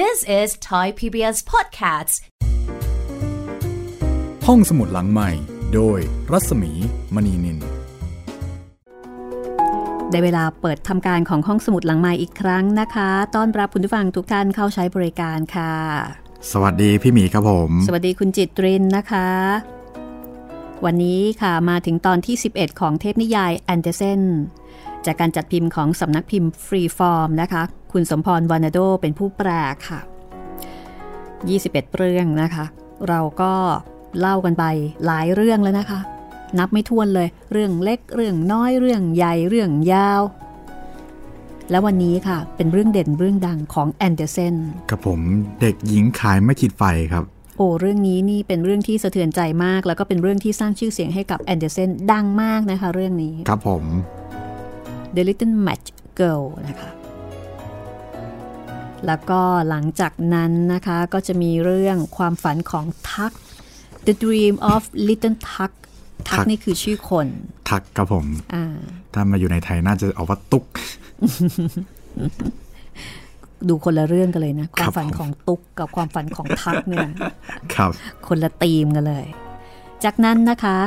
This is Thai PBS Podcasts ห้องสมุดหลังใหม่ โดยรัศมีมณีนิน ได้เวลาเปิดทำการของห้องสมุดหลังใหม่อีกครั้งนะคะ ต้อนรับคุณผู้ฟังทุกท่านเข้าใช้บริการค่ะ สวัสดีพี่หมีครับผม สวัสดีคุณจิตรินนะคะ วันนี้ค่ะมาถึงตอนที่ 11 ของเทพนิยายแอนเดเซนจากการจัดพิมพ์ของสำนักพิมพ์ฟรีฟอร์มนะคะ คุณสมพรวานาโดเป็นผู้แปลค่ะ 21 เรื่องนะคะ เราก็เล่ากันไปหลายเรื่องแล้วนะคะ นับไม่ถ้วนเลย เรื่องเล็กเรื่องน้อยเรื่องใหญ่เรื่องยาว แล้ววันนี้ค่ะ เป็นเรื่องเด่นเรื่องดังของแอนเดอร์เซนกับผมเด็กหญิงขายไม้ขีดไฟครับโอ้เรื่องนี้นี่เป็นเรื่องที่สะเทือนใจมาก แล้วก็เป็นเรื่องที่สร้างชื่อเสียงให้กับแอนเดอร์เซนดังมากนะคะ เรื่องนี้ ครับผม The Little Match Girl นะคะ แล้วก็หลังจากนั้นนะคะก็จะมีเรื่องความฝันของทัก The Dream of Little Tuck ทักนี่คือชื่อคน ทักครับผมอ่าถ้ามาอยู่ในไทยน่าจะเอาว่าตุ๊กดูคนละเรื่องกันเลยนะ ความฝันผมของตุ๊กกับความฝันของทักเนี่ยครับ คนละธีมกันเลย จากนั้นนะคะ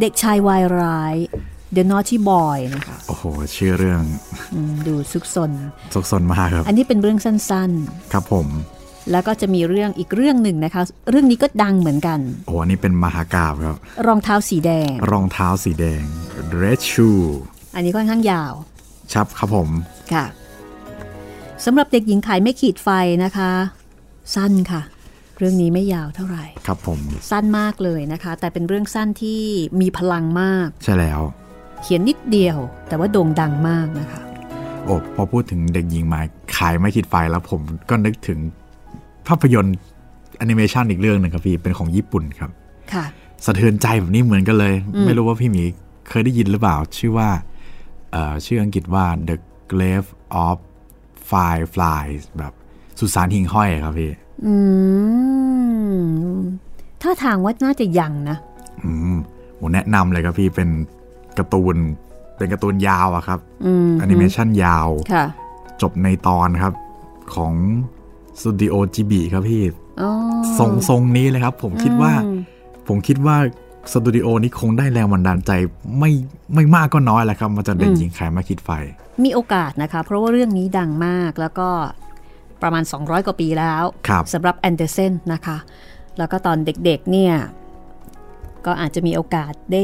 เด็กชายวายร้าย The Naughty Boy นะคะโอ้โห ชื่อเรื่องอืมดูซุกซนซกซนมากครับ อันนี้เป็นเรื่องสั้นครับผมๆแล้วก็จะมีเรื่องอีกเรื่องหนึ่งนะคะ เรื่องนี้ก็ดังเหมือนกัน โอ้อันนี้เป็นมหากราบครับ รองเท้าสีแดง รองเท้าสีแดง red shoe อันนี้ค่อนข้างยาวชับครับผม ค่ะสำหรับเด็กหญิงขายไม่ขีดไฟนะคะ สั้นค่ะ เรื่องนี้ไม่ยาวเท่าไหร่ ครับผม สั้นมากเลยนะคะ แต่เป็นเรื่องสั้นที่มีพลังมาก ใช่แล้ว เขียนนิดเดียว แต่ว่าโด่งดังมากนะคะ โอ้พอพูดถึงเด็กหญิงมาขายไม่ขีดไฟแล้วผมก็นึกถึงภาพยนตร์แอนิเมชันอีกเรื่องหนึ่งครับพี่ เป็นของญี่ปุ่นครับ ค่ะ สะเทือนใจแบบนี้เหมือนกันเลยอืมไม่รู้ว่าพี่หมีเคยได้ยินหรือเปล่า ชื่อว่าเอ่อชื่ออังกฤษว่า The Grave of Fireflies แบบสุสานหิ่งห้อยครับพี่ อืม ท่าทางว่าน่าจะยังนะ อืมผมแนะนำเลยครับพี่เป็น การ์ตูน เป็นการ์ตูนยาวอะครับอืมแอนิเมชันยาวค่ะจบในตอนครับ ของสตูดิโอจิบลิครับพี่อ๋อทรงทรงนี้เลยครับ ผมคิดว่าอืมผมคิดว่าสตูดิโอนี้คงได้แรงบันดาลใจไม่ไม่มากก็น้อยแหละครับมาจากเด็กหญิงขายมาคิดไฟ มีโอกาสนะคะ เพราะว่าเรื่องนี้ดังมากแล้วก็ประมาณ 200 กว่าปีแล้วครับสำหรับแอนเดอร์เซนนะคะ แล้วก็ตอนเด็กๆเนี่ย ก็อาจจะมีโอกาสได้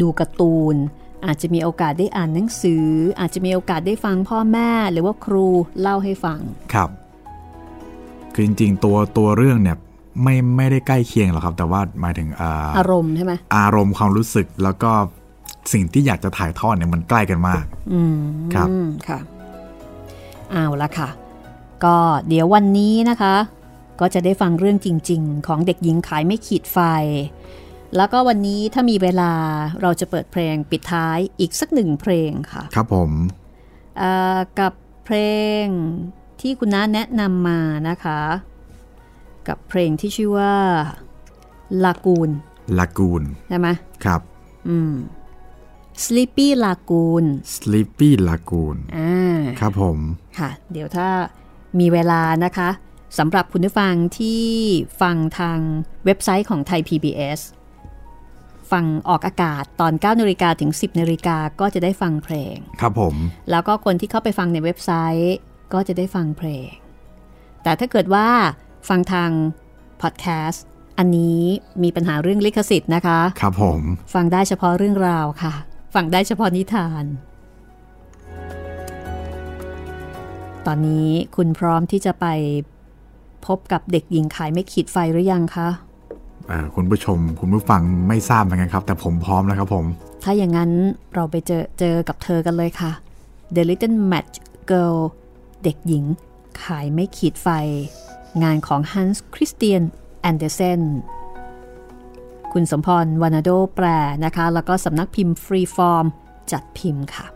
ดูการ์ตูน อาจจะมีโอกาสได้อ่านหนังสือ อาจจะมีโอกาสได้ฟังพ่อแม่หรือว่าครูเล่าให้ฟัง ครับ คือจริงๆ ตัวตัวเรื่องเนี่ยไม่ไม่ได้ใกล้เคียงหรอกครับ แต่ว่าหมายถึงอ่าอารมณ์ใช่ไหมอารมณ์ความรู้สึกแล้วก็สิ่งที่อยากจะถ่ายทอดเนี่ยมันใกล้กันมากอืมครับค่ะเอาละค่ะ ก็เดี๋ยววันนี้นะคะ ก็จะได้ฟังเรื่องจริง ๆ ของเด็กหญิงขายไม่ขีดไฟ แล้วก็วันนี้ถ้ามีเวลาเราจะเปิดเพลงปิดท้ายอีกสักหนึ่งเพลงค่ะ ครับผมเอ่อกับเพลงที่คุณน้าแนะนำมานะคะ กับเพลงที่ชื่อว่าลากูนลากูนใช่ไหมครับ อืม Sleepy Lagoon Sleepy Lagoon อ่าครับผม ค่ะ เดี๋ยวถ้ามีเวลานะคะสำหรับคุณผู้ฟังที่ฟังทางเว็บไซต์ของไทย PBS ฟังออกอากาศตอน9นาฬิกาถึง 10นาฬิกาก็จะได้ฟังเพลง ครับผม แล้วก็คนที่เข้าไปฟังในเว็บไซต์ก็จะได้ฟังเพลง แต่ถ้าเกิดว่าฟังทางพอดแคสต์อันนี้มีปัญหาเรื่องลิขสิทธิ์นะคะ ครับผม ฟังได้เฉพาะเรื่องราวค่ะ ฟังได้เฉพาะนิทาน ตอนนี้คุณพร้อมที่จะไปพบกับเด็กหญิงขายไม่ขีดไฟหรือยังคะเอ่อ คุณผู้ชม คุณผู้ฟังไม่ทราบเหมือนกันครับ แต่ผมพร้อมแล้วครับผม ถ้าอย่างนั้นเราไปเจอเจอกับเธอกันเลยค่ะ The Little Match Girl เด็กหญิง ขายไม่ขีดไฟ งานของ Hans Christian Andersen คุณสมพรวานาโดแปลนะคะ แล้วก็สำนักพิมพ์ Freeform จัดพิมพ์ค่ะ「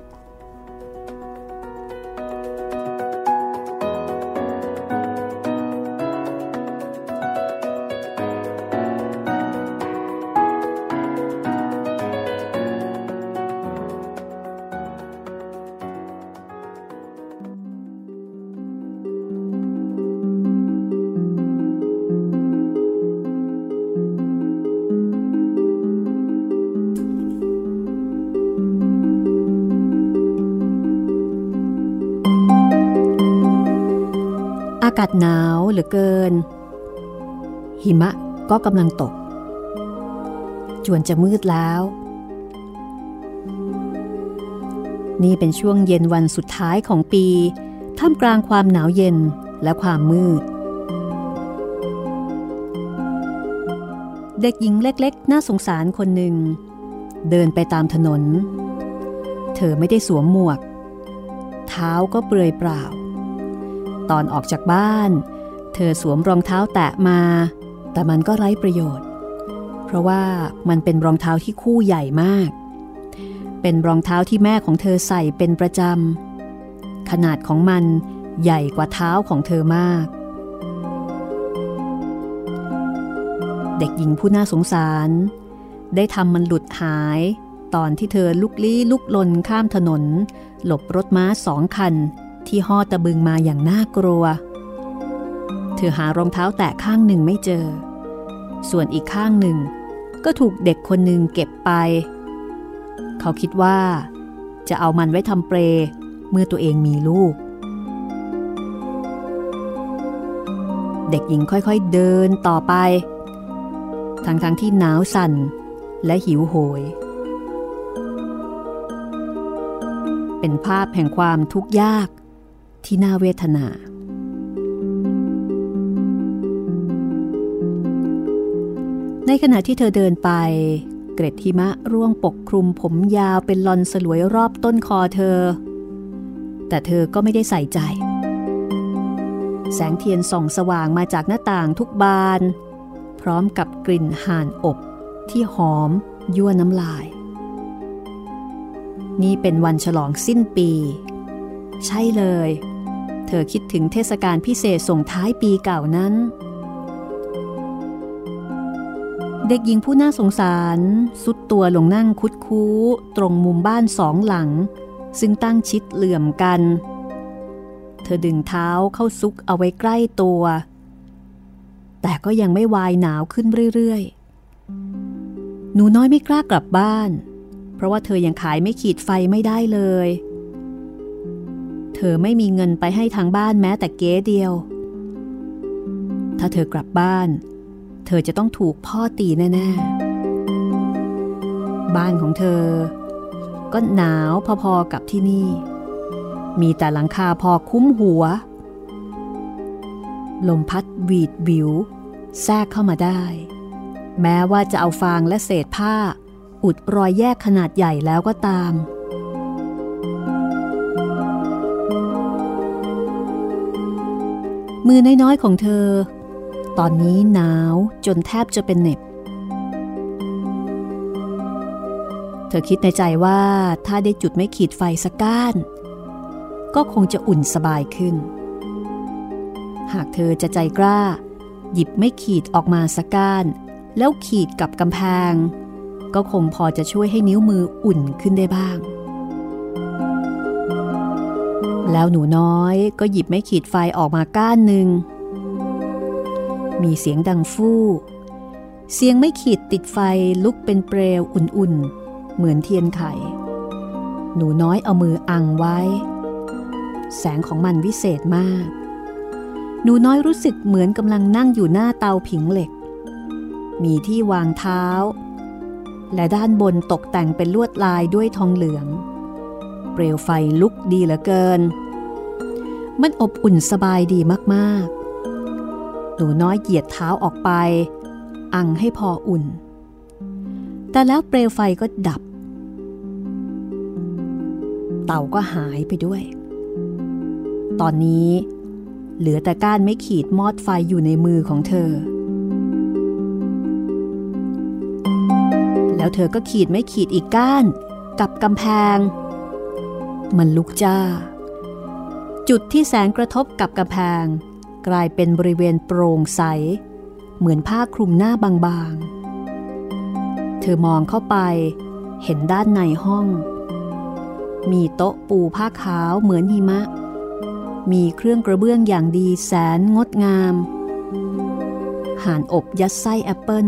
เหลือเกิน หิมะก็กำลังตก จวนจะมืดแล้ว นี่เป็นช่วงเย็นวันสุดท้ายของปี ท่ามกลางความหนาวเย็นและความมืด เด็กหญิงเล็กๆ น่าสงสารคนหนึ่ง เดินไปตามถนน เธอไม่ได้สวมหมวก เท้าก็เปลือยเปล่า ตอนออกจากบ้าน ธอสวมรองเท้าแตะมา แต่มันก็ไร้ประโยชน์ เพราะว่ามันเป็นรองเท้าที่คู่ใหญ่มาก เป็นรองเท้าที่แม่ของเธอใส่เป็นประจำ ขนาดของมันใหญ่กว่าเท้าของเธอมาก เด็กหญิงผู้น่าสงสาร ได้ทำมันหลุดหาย ตอนที่เธอลุกลี้ลุกลนข้ามถนน หลบรถม้าสองคันที่ห่อตะบึงมาอย่างน่ากลัวเธอหารองเท้าแตะข้างหนึ่งไม่เจอ ส่วนอีกข้างหนึ่งก็ถูกเด็กคนหนึ่งเก็บไป เขาคิดว่า จะเอามันไว้ทำเปรเมื่อตัวเองมีลูก เด็กหญิงค่อยๆเดินต่อไป ทั้งๆทที่หนาวสั่นและหิวโหย เป็นภาพแห่งความทุกข์ยากที่น่าเวทนา ในขณะที่เธอเดินไป เกร็ดหิมะร่วงปกคลุมผมยาวเป็นลอนสลวยรอบต้นคอเธอ แต่เธอก็ไม่ได้ใส่ใจ แสงเทียนส่องสว่างมาจากหน้าต่างทุกบาน พร้อมกับกลิ่นห่านอบที่หอมยั่วน้ำลาย นี่เป็นวันฉลองสิ้นปี ใช่เลย เธอคิดถึงเทศกาลพิเศษส่งท้ายปีเก่านั้น เด็กหญิงผู้น่าสงสาร สุดตัวลงนั่งคุดคู้ ตรงมุมบ้านสองหลัง ซึ่งตั้งชิดเหลื่อมกัน เธอดึงเท้าเข้าซุกเอาไว้ใกล้ตัว แต่ก็ยังไม่วายหนาวขึ้นเรื่อยๆ หนูน้อยไม่กล้ากลับบ้าน เพราะว่าเธอยังขายไม่ขีดไฟไม่ได้เลย เธอไม่มีเงินไปให้ทางบ้านแม้แต่เก๊เดียว ถ้าเธอกลับบ้าน เธอจะต้องถูกพ่อตีแน่ ๆ บ้านของเธอ ก็หนาวพอๆกับที่นี่ มีแต่หลังคาพอคุ้มหัว ลมพัดหวีดวิว แทรกเข้ามาได้ แม้ว่าจะเอาฟางและเศษผ้า อุดรอยแยกขนาดใหญ่แล้วก็ตามมือน้อยๆของเธอ ตอนนี้หนาวจนแทบจะเป็นเหน็บ เธอคิดในใจว่าถ้าได้จุดไม่ขีดไฟสักก้าน ก็คงจะอุ่นสบายขึ้น หากเธอจะใจกล้า หยิบไม่ขีดออกมาสักก้าน แล้วขีดกับกำแพง ก็คงพอจะช่วยให้นิ้วมืออุ่นขึ้นได้บ้างแล้วหนูน้อยก็หยิบไม่ขีดไฟออกมาก้านหนึ่ง มีเสียงดังฟู่ เสียงไม่ขีดติดไฟลุกเป็นเปลวอุ่นๆ เหมือนเทียนไข หนูน้อยเอามืออังไว้ แสงของมันวิเศษมาก หนูน้อยรู้สึกเหมือนกำลังนั่งอยู่หน้าเตาผิงเหล็ก มีที่วางเท้า และด้านบนตกแต่งเป็นลวดลายด้วยทองเหลือง เปลวไฟลุกดีเหลือเกิน มันอบอุ่นสบายดีมากๆ หนูน้อยเหยียดเท้าออกไป อังให้พออุ่น แต่แล้วเปลวไฟก็ดับ เต่าก็หายไปด้วย ตอนนี้ เหลือแต่ก้านไม่ขีดมอดไฟอยู่ในมือของเธอ แล้วเธอก็ขีดไม่ขีดอีกก้านกับกำแพง มันลุกจ้า จุดที่แสงกระทบกับกำแพง กลายเป็นบริเวณโปร่งใส เหมือนผ้าคลุมหน้าบางๆ เธอมองเข้าไป เห็นด้านในห้อง มีโต๊ะปูผ้าขาวเหมือนหิมะ มีเครื่องกระเบื้องอย่างดีแสนงดงาม ห่านอบยัดไส้แอปเปิล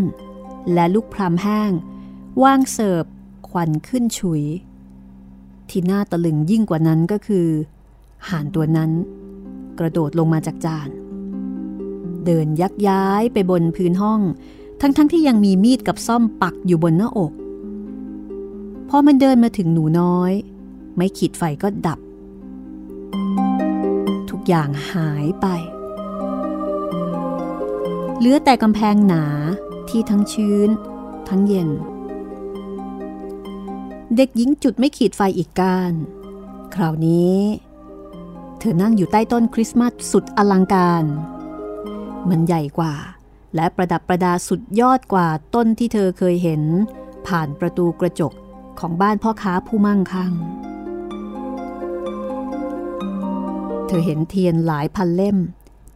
และลูกพรามแห้ง ว่างเสิร์ฟควันขึ้นฉุย ที่น่าตะลึงยิ่งกว่านั้นก็คือ ห่านตัวนั้น กระโดดลงมาจากจาน เดินยักย้ายไปบนพื้นห้อง ทั้งๆทที่ยังมีมีดกับซ่อมปักอยู่บนหน้าอก พอมันเดินมาถึงหนูน้อย ไม่ขีดไฟก็ดับ ทุกอย่างหายไป เหลือแต่กำแพงหนาที่ทั้งชื้น ทั้งเย็น เด็กหญิงจุดไม่ขีดไฟอีกการ คราวนี้ เธอนั่งอยู่ใต้ต้นคริสต์มาสสุดอลังการ มันใหญ่กว่า และประดับประดาสุดยอดกว่าต้นที่เธอเคยเห็น ผ่านประตูกระจกของบ้านพ่อค้าผู้มั่งคั่ง เธอเห็นเทียนหลายพันเล่ม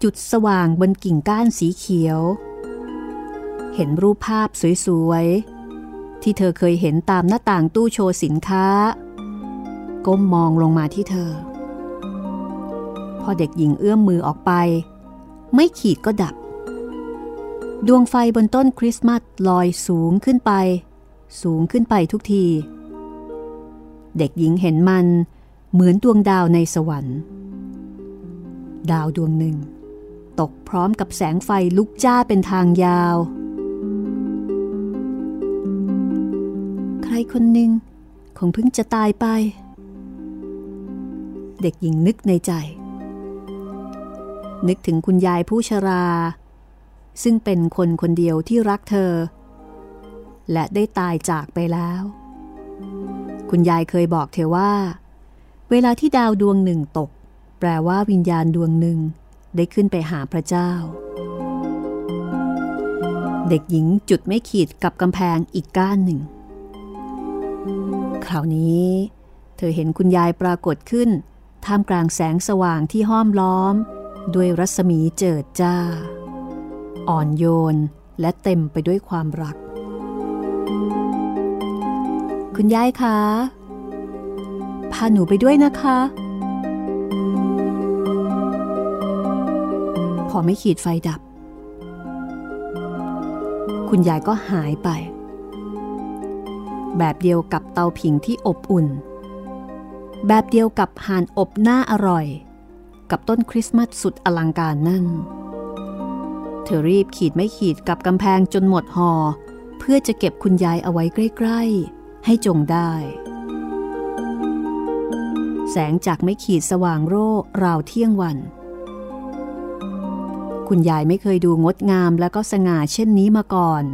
จุดสว่างบนกิ่งก้านสีเขียว เห็นรูปภาพสวยๆ ที่เธอเคยเห็นตามหน้าต่างตู้โชว์สินค้า ก้มมองลงมาที่เธอ พอเด็กหญิงเอื้อมมือออกไป ไม่ขีดก็ดับ ดวงไฟบนต้นคริสต์มาสลอยสูงขึ้นไป สูงขึ้นไปทุกที เด็กหญิงเห็นมันเหมือนดวงดาวในสวรรค์ ดาวดวงหนึ่ง ตกพร้อมกับแสงไฟลุกจ้าเป็นทางยาว ใครคนหนึ่งคงเพิ่งจะตายไป เด็กหญิงนึกในใจ นึกถึงคุณยายผู้ชรา ซึ่งเป็นคนคนเดียวที่รักเธอ และได้ตายจากไปแล้ว คุณยายเคยบอกเธอว่า เวลาที่ดาวดวงหนึ่งตก แปลว่าวิญญาณดวงหนึ่งได้ขึ้นไปหาพระเจ้า เด็กหญิงจุดไม่ขีดกับกำแพงอีกก้านหนึ่ง คราวนี้ เธอเห็นคุณยายปรากฏขึ้นท่ามกลางแสงสว่างที่ห้อมล้อม ด้วยรัศมีเจิดจ้า อ่อนโยนและเต็มไปด้วยความรัก คุณยายคะพาหนูไปด้วยนะคะ พอไม่ขีดไฟดับ คุณยายก็หายไป แบบเดียวกับเตาผิงที่อบอุ่น แบบเดียวกับห่านอบหน้าอร่อย กับต้นคริสต์มาสสุดอลังการนั่น เธอรีบขีดไม่ขีดกับกำแพงจนหมดหอ เพื่อจะเก็บคุณยายเอาไว้ใกล้ ๆ ให้จงได้ แสงจากไม่ขีดสว่างโร่ราวเที่ยงวัน คุณยายไม่เคยดูงดงามและก็สง่าเช่นนี้มาก่อน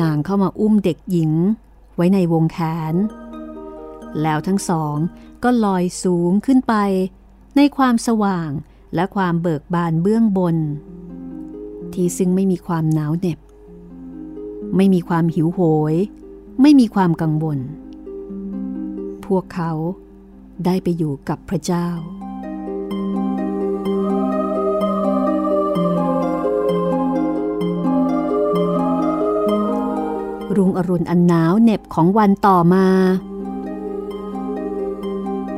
นางเข้ามาอุ้มเด็กหญิง ไว้ในวงแขน แล้วทั้งสองก็ลอยสูงขึ้นไป ในความสว่างและความเบิกบานเบื้องบน ที่ซึ่งไม่มีความหนาวเหน็บ ไม่มีความหิวโหย ไม่มีความกังวล พวกเขาได้ไปอยู่กับพระเจ้า รุงอรุณอันหนาวเหน็บของวันต่อมา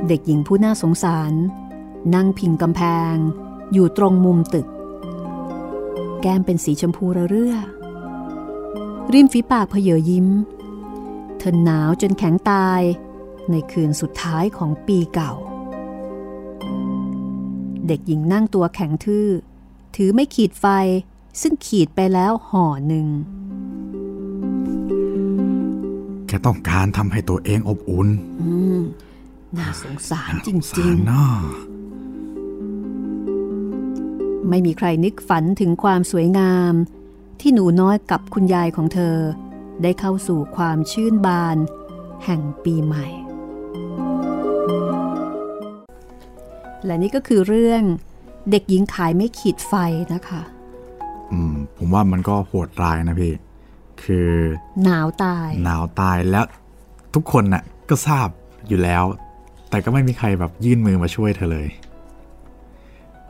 เด็กหญิงผู้น่าสงสาร นั่งพิงกำแพง อยู่ตรงมุมตึก แก้มเป็นสีชมพูระเรื่อ ริมฝีปากเพเยอยิ้ม เธอหนาวจนแข็งตาย ในคืนสุดท้ายของปีเก่า เด็กหญิงนั่งตัวแข็งทื่อ ถือไม่ขีดไฟซึ่งขีดไปแล้วห่อหนึ่งแค่ต้องการทำให้ตัวเองอบอุ่นอืมน่าสงสารจสาริงรเนาะๆ ไม่มีใครนึกฝันถึงความสวยงาม ที่หนูน้อยกับคุณยายของเธอ ได้เข้าสู่ความชื่นบาน แห่งปีใหม่ และนี่ก็คือเรื่องเด็กหญิงขายไม่ขีดไฟนะคะ อืม ผมว่ามันก็โหดร้ายนะพี่ คือ หนาวตาย หนาวตายแล้วทุกคนน่ะก็ทราบอยู่แล้ว แต่ก็ไม่มีใครแบบยื่นมือมาช่วยเธอเลย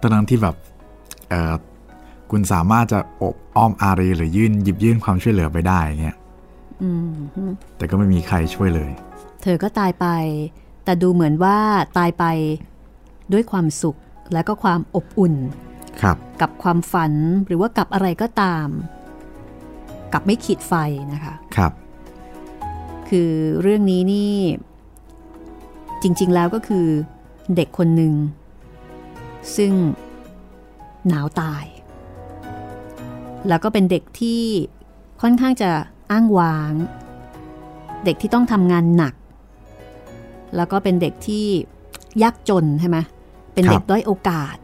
ตอนนั้นที่แบบเออ คุณสามารถจะอบอ้อมอารีหรือยื่นหยิบยื่นความช่วยเหลือไปได้เงี้ยอืมแต่ก็ไม่มีใครช่วยเลย เธอก็ตายไป แต่ดูเหมือนว่าตายไปด้วยความสุขและก็ความอบอุ่นครับกับความฝันหรือว่ากับอะไรก็ตาม กับไม่ขีดไฟนะคะครับ คือเรื่องนี้นี่ จริง ๆ แล้วก็คือเด็กคนหนึ่งซึ่ง หนาวตาย แล้วก็เป็นเด็กที่ค่อนข้างจะอ้างว้าง เด็กที่ต้องทำงานหนัก แล้วก็เป็นเด็กที่ยากจนใช่ไหมเป็นเด็กด้อยโอกาส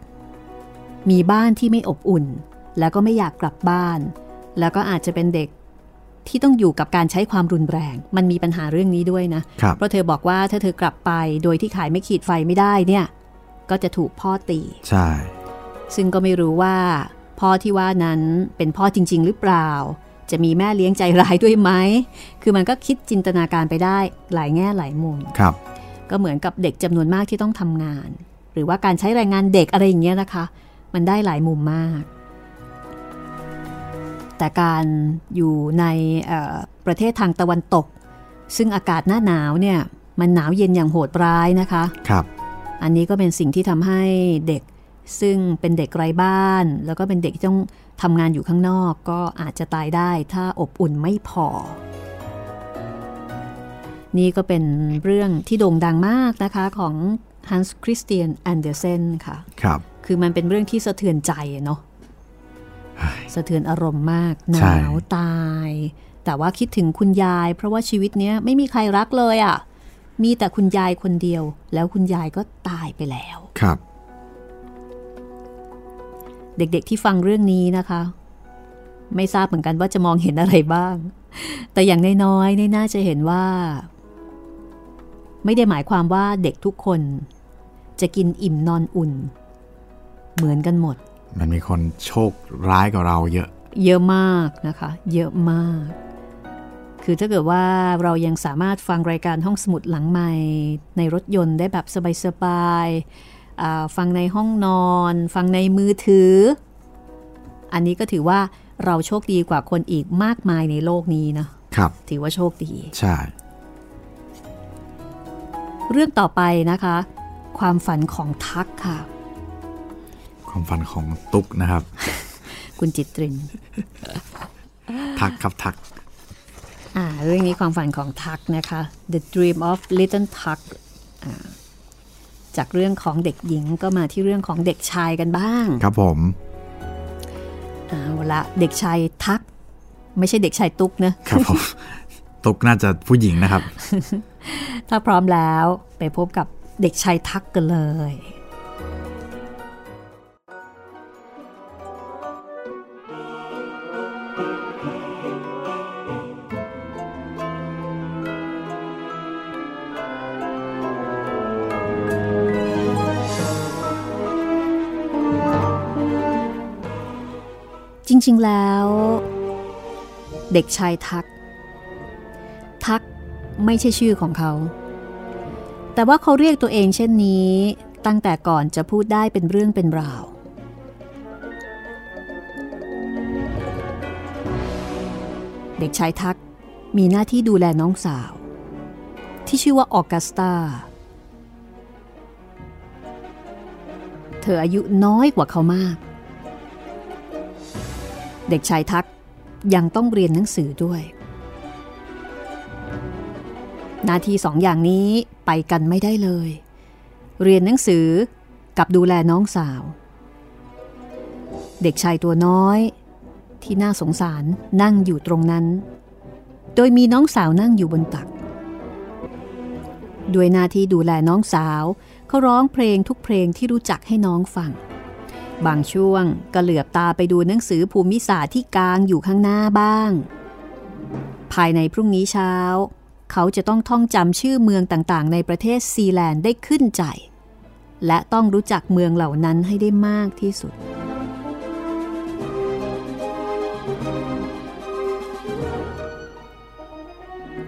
มีบ้านที่ไม่อบอุ่น แล้วก็ไม่อยากกลับบ้าน แล้วก็อาจจะเป็นเด็กที่ต้องอยู่กับการใช้ความรุนแรง มันมีปัญหาเรื่องนี้ด้วยนะ เพราะเธอบอกว่าถ้าเธอกลับไปโดยที่ขายไม่ขีดไฟไม่ได้เนี่ย ก็จะถูกพ่อตี ใช่ ซึ่งก็ไม่รู้ว่า พ่อที่ว่านั้นเป็นพ่อจริง ๆ หรือเปล่า จะมีแม่เลี้ยงใจร้ายด้วยไหม คือมันก็คิดจินตนาการไปได้หลายแง่หลายมุมครับ ก็เหมือนกับเด็กจำนวนมากที่ต้องทำงาน หรือว่าการใช้แรงงานเด็กอะไรอย่างเงี้ยนะคะ มันได้หลายมุมมาก แต่การอยู่ในประเทศทางตะวันตก ซึ่งอากาศหน้าหนาวเนี่ยมันหนาวเย็นอย่างโหดร้ายนะคะ ครับ อันนี้ก็เป็นสิ่งที่ทำให้เด็ก ซึ่งเป็นเด็กไร้บ้าน แล้วก็เป็นเด็กที่ต้องทำงานอยู่ข้างนอกก็อาจจะตายได้ถ้าอบอุ่นไม่พอ นี่ก็เป็นเรื่องที่โด่งดังมากนะคะของ Hans Christian Andersen ค่ะ ครับ คือมันเป็นเรื่องที่สะเทือนใจเนาะสะเทือนอารมณ์มาก หนาวตาย แต่ว่าคิดถึงคุณยาย เพราะว่าชีวิตเนี้ยไม่มีใครรักเลยอะ่ะ มีแต่คุณยายคนเดียว แล้วคุณยายก็ตายไปแล้ว ครับ เด็กๆที่ฟังเรื่องนี้นะคะ ไม่ทราบเหมือนกันว่าจะมองเห็นอะไรบ้าง แต่อย่างน้อยๆน่าจะเห็นว่า ไม่ได้หมายความว่าเด็กทุกคน จะกินอิ่มนอนอุ่น เหมือนกันหมด มันมีคนโชคร้ายกว่าเราเยอะ เยอะมากนะคะ เยอะมาก คือถ้าเกิดว่าเรายังสามารถฟังรายการห้องสมุดหลังใหม่ในรถยนต์ได้แบบสบายๆ ฟังในห้องนอน ฟังในมือถือ อันนี้ก็ถือว่าเราโชคดีกว่าคนอีกมากมายในโลกนี้นะครับ ถือว่าโชคดี ใช่ เรื่องต่อไปนะคะ ความฝันของทักค่ะ ความฝันของตุ๊กนะครับ คุณจิตริน ทักครับทักอ่าเรื่องนี้ความฝันของทักนะคะ The Dream of Little Tuck จากเรื่องของเด็กหญิงก็มาที่เรื่องของเด็กชายกันบ้าง ครับผมเอาละเด็กชายทัก ไม่ใช่เด็กชายตุ๊กนะครับผมตุ๊กน่าจะผู้หญิงนะครับ ถ้าพร้อมแล้วไปพบกับเด็กชายทักกันเลย ริง ๆ แล้ว เด็กชายทัก ทักไม่ใช่ชื่อของเขา แต่ว่าเขาเรียกตัวเองเช่นนี้ตั้งแต่ก่อนจะพูดได้เป็นเรื่องเป็นราว เด็กชายทักมีหน้าที่ดูแลน้องสาว ที่ชื่อว่าออกัสตา เธออายุน้อยกว่าเขามาก เด็กชายทักยังต้องเรียนหนังสือด้วย หน้าที่สองอย่างนี้ไปกันไม่ได้เลย เรียนหนังสือกับดูแลน้องสาว เด็กชายตัวน้อยที่น่าสงสารนั่งอยู่ตรงนั้น โดยมีน้องสาวนั่งอยู่บนตัก ด้วยหน้าที่ดูแลน้องสาวเขาร้องเพลงทุกเพลงที่รู้จักให้น้องฟัง บางช่วงก็เหลือบตาไปดูหนังสือภูมิศาสตร์ที่กลางอยู่ข้างหน้าบ้าง ภายในพรุ่งนี้เช้า เขาจะต้องท่องจำชื่อเมืองต่างๆ ในประเทศซีแลนด์ได้ขึ้นใจ และต้องรู้จักเมืองเหล่านั้นให้ได้มากที่สุด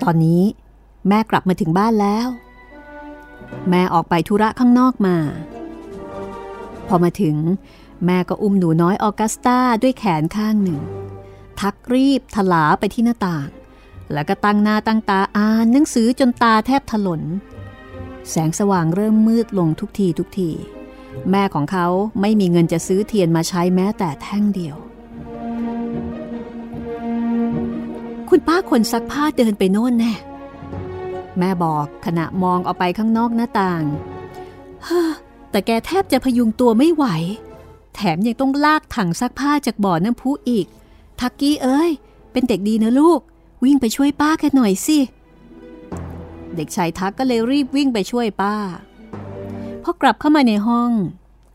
ตอนนี้แม่กลับมาถึงบ้านแล้ว แม่ออกไปธุระข้างนอกมา พอมาถึง แม่ก็อุ้มหนูน้อยออกัสตาด้วยแขนข้างหนึ่ง ทักรีบถลาไปที่หน้าต่าง แล้วก็ตั้งหน้าตั้งตาอ่านหนังสือจนตาแทบถลน แสงสว่างเริ่มมืดลงทุกทีทุกที แม่ของเขาไม่มีเงินจะซื้อเทียนมาใช้แม้แต่แท่งเดียว คุณป้าคนซักผ้าเดินไปโน่นแน่แม่บอกขณะมองออกไปข้างนอกหน้าต่าง เฮ้อแต่แกแทบจะพยุงตัวไม่ไหว มยังต้องลากถังซักผ้าจากบ่อน้ำพุอีก ทักกี้เอ้ย เป็นเด็กดีนะลูก วิ่งไปช่วยป้าแค่หน่อยสิ เด็กชายทักก็เลยรีบวิ่งไปช่วยป้า พอกลับเข้ามาในห้อง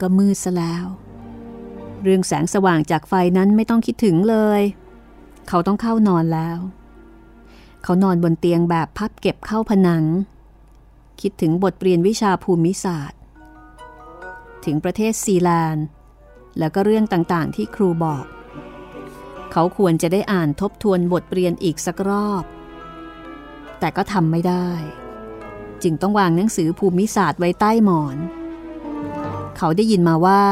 ก็มืดซะแล้ว เรื่องแสงสว่างจากไฟนั้นไม่ต้องคิดถึงเลย เขาต้องเข้านอนแล้ว เขานอนบนเตียงแบบพับเก็บเข้าผนัง คิดถึงบทเรียนวิชาภูมิศาสตร์ ถึงประเทศซีแลนด์ แล้วก็เรื่องต่างๆ ที่ครูบอก เขาควรจะได้อ่านทบทวนบทเรียนอีกสักรอบ แต่ก็ทำไม่ได้ จึงต้องวางหนังสือภูมิศาสตร์ไว้ใต้หมอน เขาได้ยินมาว่า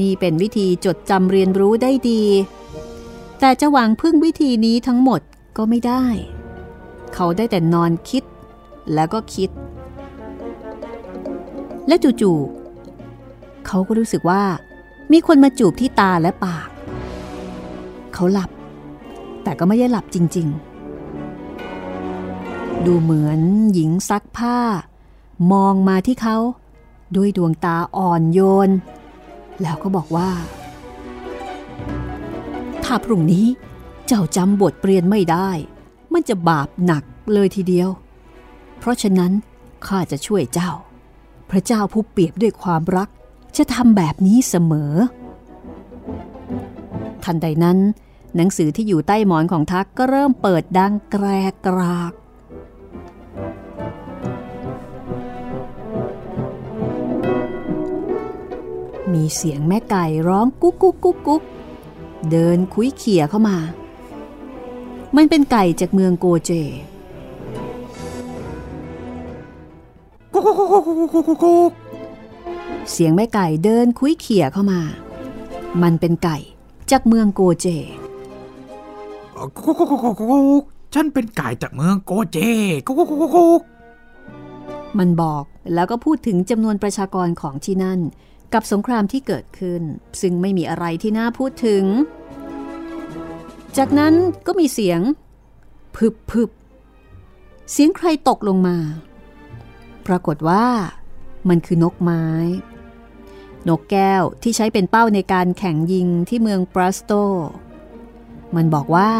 นี่เป็นวิธีจดจำเรียนรู้ได้ดี แต่จะหวังพึ่งวิธีนี้ทั้งหมดก็ไม่ได้ เขาได้แต่นอนคิด แล้วก็คิด และจู่ๆเขาก็รู้สึกว่า มีคนมาจูบที่ตาและปาก เขาหลับ แต่ก็ไม่ได้หลับจริง ๆ ดูเหมือนหญิงซักผ้า มองมาที่เขาด้วยดวงตาอ่อนโยน แล้วก็บอกว่า ถ้าพรุ่งนี้เจ้าจำบทเรียนไม่ได้ มันจะบาปหนักเลยทีเดียว เพราะฉะนั้นข้าจะช่วยเจ้า พระเจ้าผู้เปรียบด้วยความรัก จะทำแบบนี้เสมอ ทันใดนั้น หนังสือที่อยู่ใต้หมอนของทักก็เริ่มเปิดดังแกรกรากมีเสียงแม่ไก่ร้องกุ๊กกุ๊กกุ๊กกุ๊กเดินคุยเขี่ยเข้ามา มันเป็นไก่จากเมืองโกเจกุ๊กกุ๊กกุ๊กกุ๊กกุ๊กกุ๊กกุ๊ก เสียงแม่ไก่เดินคุยเขี่ยเข้ามา มันเป็นไก่จากเมืองโกเจกุ๊กกุ๊กกุ๊กกุ๊กกุ๊กฉันเป็นไก่จากเมืองโกเจกุ๊กกุ๊กกุ๊กกุ๊กมันบอกแล้วก็พูดถึงจำนวนประชากรของที่นั่น กับสงครามที่เกิดขึ้น ซึ่งไม่มีอะไรที่น่าพูดถึง จากนั้นก็มีเสียงพึบพึบเสียงใครตกลงมา ปรากฏว่า มันคือนกไม้ นกแก้วที่ใช้เป็นเป้าในการแข่งยิงที่เมืองปรัสโต มันบอกว่า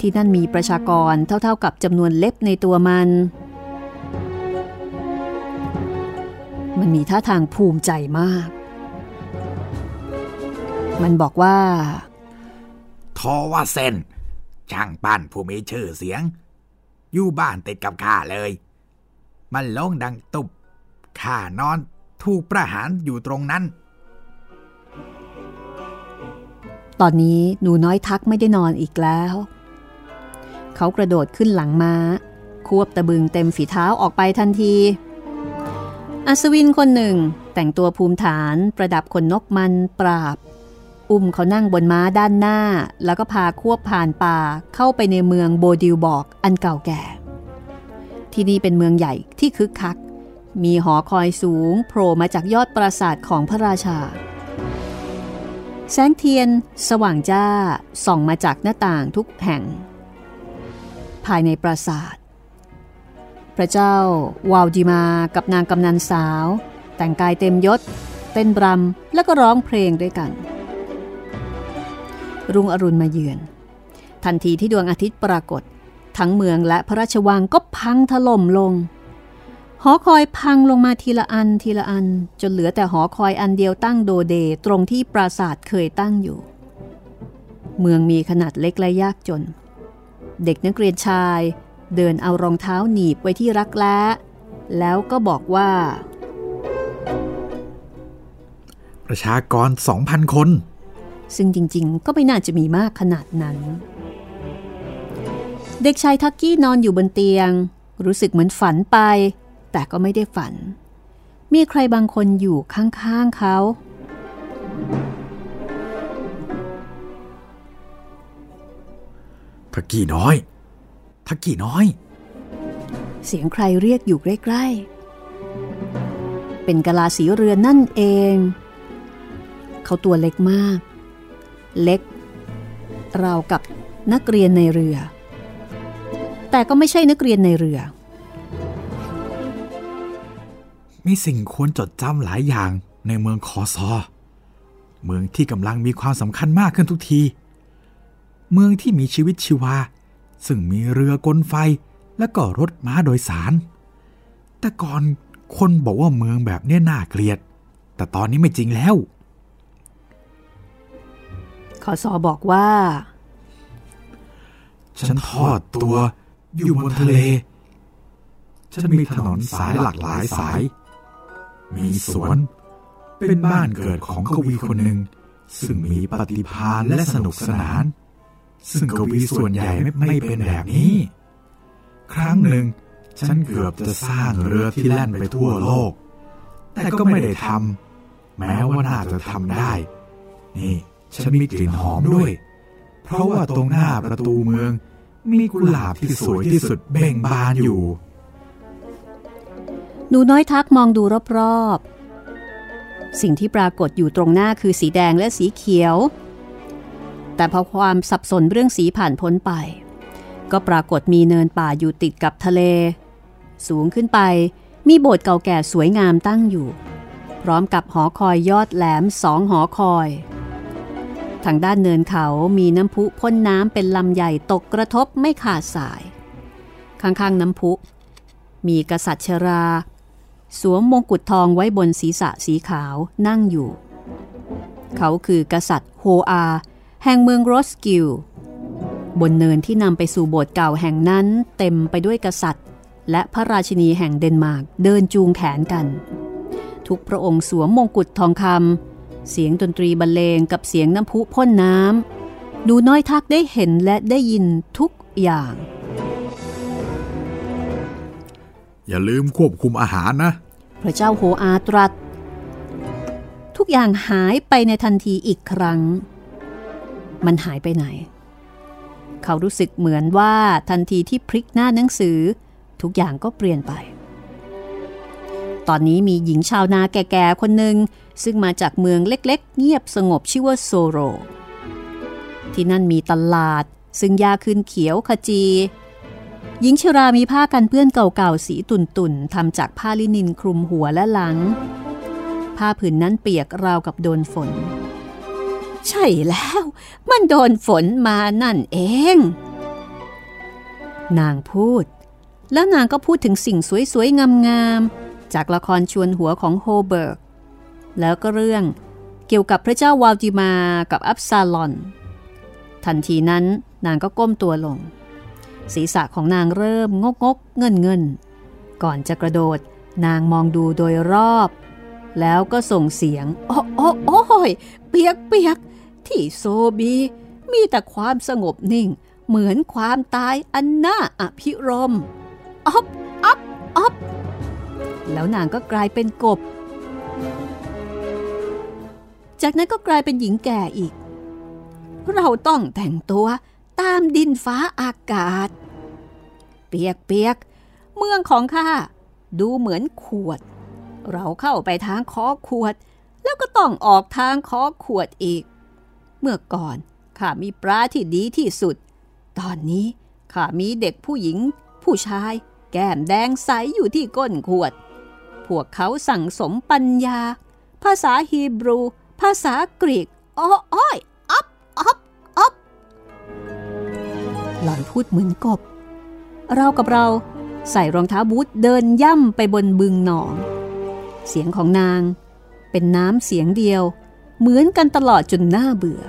ที่นั่นมีประชากรเท่าๆกับจำนวนเล็บในตัวมัน มันมีท่าทางภูมิใจมาก มันบอกว่า ทอว่าเซนช่างปั้นผู้มีชื่อเสียง อยู่บ้านติดกับข้าเลย มันลงดังตุบ ข้านอนถูกประหารอยู่ตรงนั้น ตอนนี้หนูน้อยทักไม่ได้นอนอีกแล้ว เขากระโดดขึ้นหลังม้า ควบตะบึงเต็มฝีเท้าออกไปทันที อัศวินคนหนึ่ง แต่งตัวภูมิฐานประดับขนนกมันปราบ อุ้มเขานั่งบนม้าด้านหน้า แล้วก็พาควบผ่านป่าเข้าไปในเมืองโบดิลบอกอันเก่าแก่ ที่นี่เป็นเมืองใหญ่ที่คึกคัก มีหอคอยสูงโผล่มาจากยอดปราสาทของพระราชา แสงเทียนสว่างจ้าส่องมาจากหน้าต่างทุกแห่ง ภายในปราสาท พระเจ้าวาวดิมากับนางกำนันสาว แต่งกายเต็มยศ เต้นรำแล้วก็ร้องเพลงด้วยกัน รุ่งอรุณมาเยือน ทันทีที่ดวงอาทิตย์ปรากฏ ทั้งเมืองและพระราชวังก็พังถล่มลง หอคอยพังลงมาทีละอันทีละอัน จนเหลือแต่หอคอยอันเดียวตั้งโดเดตรงที่ปราสาทเคยตั้งอยู่ เมืองมีขนาดเล็กและยากจน เด็กนักเรียนชายเดินเอารองเท้าหนีบไว้ที่รักแร้แล้วก็บอกว่า ประชากร 2,000 คน ซึ่งจริงๆ ก็ไม่น่าจะมีมากขนาดนั้น เด็กชายทักกี้นอนอยู่บนเตียง รู้สึกเหมือนฝันไป แต่ก็ไม่ได้ฝัน มีใครบางคนอยู่ข้างๆเขา ทักกี้น้อย ทักกี้น้อย เสียงใครเรียกอยู่ใกล้ๆ เป็นกะลาสีเรือนนั่นเอง เขาตัวเล็กมาก เล็ก ราวกับนักเรียนในเรือ แต่ก็ไม่ใช่นักเรียนในเรือ มีสิ่งควรจดจำหลายอย่างในเมืองคอซอ เมืองที่กำลังมีความสำคัญมากขึ้นทุกที เมืองที่มีชีวิตชีวา ซึ่งมีเรือกลไฟและก็รถม้าโดยสาร แต่ก่อนคนบอกว่าเมืองแบบเนี้ยน่าเกลียด แต่ตอนนี้ไม่จริงแล้ว ขอสอบอกว่า ฉันทอดตัวอยู่บนทะเล ฉันมีถนนสายหลากหลายสาย มีสวน เป็นบ้านเกิดของกวีคนหนึ่ง ซึ่งมีปฏิภาณและสนุกสนาน ซึ่งกวีส่วนใหญ่ไม่ไม่เป็นแบบนี้ ครั้งหนึ่ง ฉันเกือบจะสร้างเรือที่แล่นไปทั่วโลก แต่ก็ไม่ได้ทำแม้ว่าน่าจะทำได้ นี่ฉันมีกลิ่นหอมด้วย เพราะว่าตรงหน้าประตูเมืองมีกุหลาบที่สวยที่สุดเบ่งบานอยู่ หนูน้อยทักมองดูรอบๆ สิ่งที่ปรากฏอยู่ตรงหน้าคือสีแดงและสีเขียว แต่พอความสับสนเรื่องสีผ่านพ้นไป ก็ปรากฏมีเนินป่าอยู่ติดกับทะเล สูงขึ้นไปมีโบสถ์เก่าแก่สวยงามตั้งอยู่ พร้อมกับหอคอยยอดแหลมสองหอคอย ทางด้านเนินเขามีน้ำพุพ่นน้ำเป็นลำใหญ่ตกกระทบไม่ขาดสาย ข้างๆน้ำพุ มีกษัตริย์ชรา สวมมงกุฎทองไว้บนศีรษะสีขาวนั่งอยู่ เขาคือกษัตริย์โฮอา แห่งเมืองโรสกิล บนเนินที่นำไปสู่โบสถ์เก่าแห่งนั้นเต็มไปด้วยกษัตริย์ และพระราชินีแห่งเดนมาร์กเดินจูงแขนกัน ทุกพระองค์สวมมงกุฎทองคำเสียงดนตรีบรรเลงกับเสียงน้ำพุพ่นน้ำหนูน้อยทักได้เห็นและได้ยินทุกอย่าง อย่าลืมควบคุมอาหารนะ พระเจ้าโฮอาตรัส ทุกอย่างหายไปในทันทีอีกครั้ง มันหายไปไหน เขารู้สึกเหมือนว่าทันทีที่พลิกหน้าหนังสือ ทุกอย่างก็เปลี่ยนไป ตอนนี้มีหญิงชาวนาแก่ๆคนหนึ่งซึ่งมาจากเมืองเล็กๆ เงียบสงบชื่อว่าโซโร ที่นั่นมีตลาดซึ่งยาขึ้นเขียวขจี หญิงชรามีผ้ากันเปื้อนเก่าๆสีตุ่นๆทำจากผ้าลินินคลุมหัวและหลัง ผ้าผืนนั้นเปียกราวกับโดนฝน ใช่แล้ว มันโดนฝนมานั่นเอง นางพูด แล้วนางก็พูดถึงสิ่งสวยๆ งามๆ จากละครชวนหัวของโฮเบิร์ก แล้วก็เรื่องเกี่ยวกับพระเจ้าวาลดิมากับอับซาลอน ทันทีนั้นนางก็ก้มตัวลง ศีรษะของนางเริ่มงกงกเงินเงินก่อนจะกระโดดนางมองดูโดยรอบ แล้วก็ส่งเสียง โอ้โอ้โอ้ยเปียกเปียกที่โซบี มีแต่ความสงบนิ่ง เหมือนความตายอันน่าอภิรมอ๊อบอ๊อบอ๊อบแล้วนางก็กลายเป็นกบ จากนั้นก็กลายเป็นหญิงแก่อีก เราต้องแต่งตัว ตามดินฟ้าอากาศ เปียกเปียกเมืองของข้าดูเหมือนขวด เราเข้าไปทางคอขวด แล้วก็ต้องออกทางคอขวดอีก เมื่อก่อนข้ามีปลาที่ดีที่สุด ตอนนี้ข้ามีเด็กผู้หญิง ผู้ชาย แก้มแดงใสอยู่ที่ก้นขวด พวกเขาสั่งสมปัญญา ภาษาฮีบรู ภาษากรีกอ้ออ้อย หล่อนพูดเหมือนกบ เรากับเราใส่รองเท้าบูทเดินย่ำไปบนบึงหนอง เสียงของนางเป็นน้ำเสียงเดียว เหมือนกันตลอดจนหน่าเบื่อ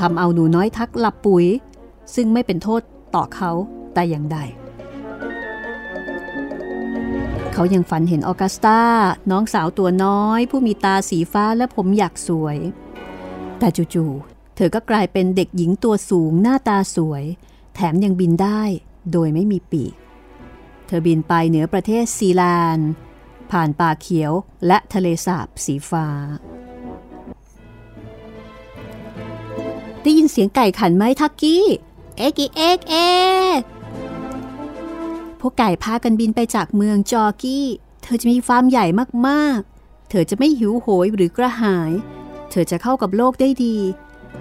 ทำเอาหนูน้อยทักหลับปุ๋ย ซึ่งไม่เป็นโทษต่อเขาแต่อย่างใด เขายังฝันเห็นออกัสตาน้องสาวตัวน้อย ผู้มีตาสีฟ้าและผมอยากสวย แต่จู่ๆ ธอก็กลายเป็นเด็กหญิงตัวสูงหน้าตาสวย แถมยังบินได้โดยไม่มีปีก เธอบินไปเหนือประเทศซีแลนด์ ผ่านป่าเขียวและทะเลสาบสีฟ้า ได้ยินเสียงไก่ขันไหมทักกี้ เอ็กอีเอ็กเอกพวกไก่พากันบินไปจากเมืองจอกี้ เธอจะมีฟาร์มใหญ่มากๆ เธอจะไม่หิวโหยหรือกระหาย เธอจะเข้ากับโลกได้ดี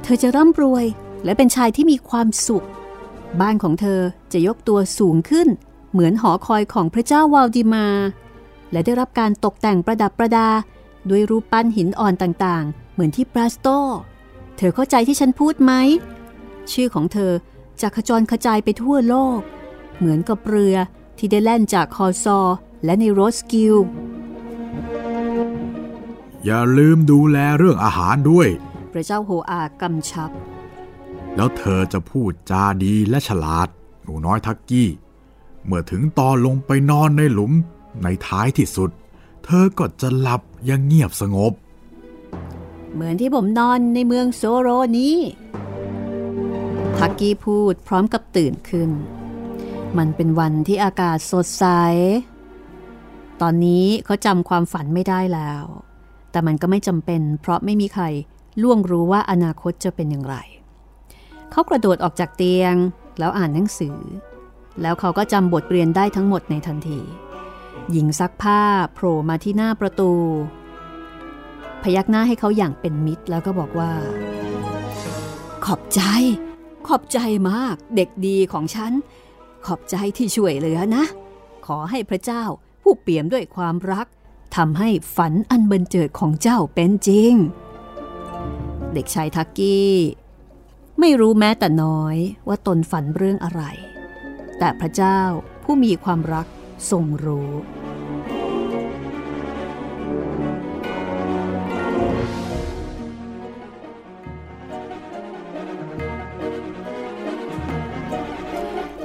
เธอจะร่ำรวยและเป็นชายที่มีความสุข บ้านของเธอจะยกตัวสูงขึ้น เหมือนหอคอยของพระเจ้าวาลดิมา และได้รับการตกแต่งประดับประดา ด้วยรูปปั้นหินอ่อนต่างๆ เหมือนที่ปราสโต เธอเข้าใจที่ฉันพูดไหม ชื่อของเธอจะขจรขจายไปทั่วโลก เหมือนกับเรือที่ได้แล่นจากคอซอและในโรสกิล อย่าลืมดูแลเรื่องอาหารด้วย พระเจ้าโฮอากำชับ แล้วเธอจะพูดจาดีและฉลาด หนูน้อยทักกี้ เมื่อถึงตอนลงไปนอนในหลุมในท้ายที่สุด เธอก็จะหลับอย่างเงียบสงบ เหมือนที่ผมนอนในเมืองโซโรนี้ ทักกี้พูดพร้อมกับตื่นขึ้น มันเป็นวันที่อากาศสดใส ตอนนี้เขาจำความฝันไม่ได้แล้วแต่มันก็ไม่จำเป็นเพราะไม่มีใคร ล่วงรู้ว่าอนาคตจะเป็นอย่างไร เขากระโดดออกจากเตียงแล้วอ่านหนังสือ แล้วเขาก็จำบทเรียนได้ทั้งหมดในทันที หญิงซักผ้าโผล่มาที่หน้าประตู พยักหน้าให้เขาอย่างเป็นมิตรแล้วก็บอกว่า ขอบใจ ขอบใจมาก เด็กดีของฉัน ขอบใจที่ช่วยเหลือนะ ขอให้พระเจ้าผู้เปี่ยมด้วยความรักทำให้ฝันอันบันเจิดของเจ้าเป็นจริง เด็กชายทักกี้ ไม่รู้แม้แต่น้อยว่าตนฝันเรื่องอะไร แต่พระเจ้าผู้มีความรักทรงรู้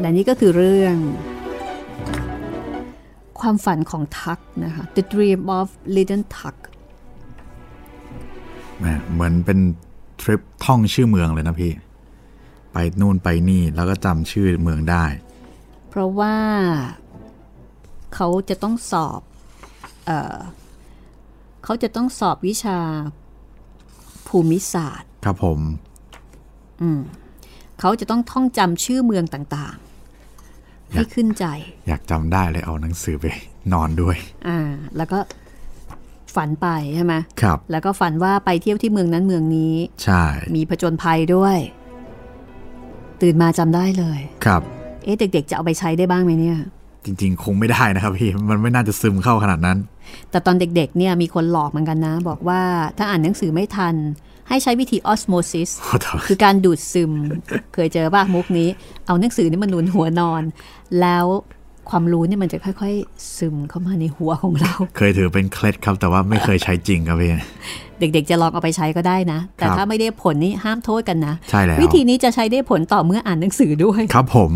และนี่ก็คือเรื่อง ความฝันของทักนะคะ The Dream of Little Tuck เหมือนเป็นทริปท่องชื่อเมืองเลยนะพี่ ไปนู่นไปนี่แล้วก็จำชื่อเมืองได้ เพราะว่าเขาจะต้องสอบเออเขาจะต้องสอบวิชาภูมิศาสตร์ ครับผมเขาจะต้องท่องจำชื่อเมืองต่างๆ ให้ขึ้นใจ อยากจำได้เลยเอาหนังสือไปนอนด้วย อ่า แล้วก็ ฝันไปใช่ไหมครับ แล้วก็ฝันว่าไปเที่ยวที่เมืองนั้นเมืองนี้ ใช่ มีผจญภัยด้วย ตื่นมาจำได้เลย ครับ เอ๊ะเด็ก ๆ จะเอาไปใช้ได้บ้างไหมเนี่ย จริง ๆ คงไม่ได้นะครับพี่ มันไม่น่าจะซึมเข้าขนาดนั้น แต่ตอนเด็ก ๆ เนี่ยมีคนหลอกเหมือนกันนะ บอกว่าถ้าอ่านหนังสือไม่ทัน ให้ใช้วิธีออสโมซิสขอโทษคือการดูดซึม เคยเจอป่ะมุกนี้ เอาหนังสือนี่มันหนุนหัวนอน แล้ว ความรู้เนี่ยมันจะค่อย ๆ ซึมเข้ามาในหัวของเรา เคยถือเป็นเคล็ดครับแต่ว่าไม่เคยใช้จริงครับพี่เด็กๆจะลองเอาไปใช้ก็ได้นะ แต่ครับถ้าไม่ได้ผลนี่ห้ามโทษกันนะใช่แล้ววิธีนี้จะใช้ได้ผลต่อเมื่ออ่านหนังสือด้วย ครับผม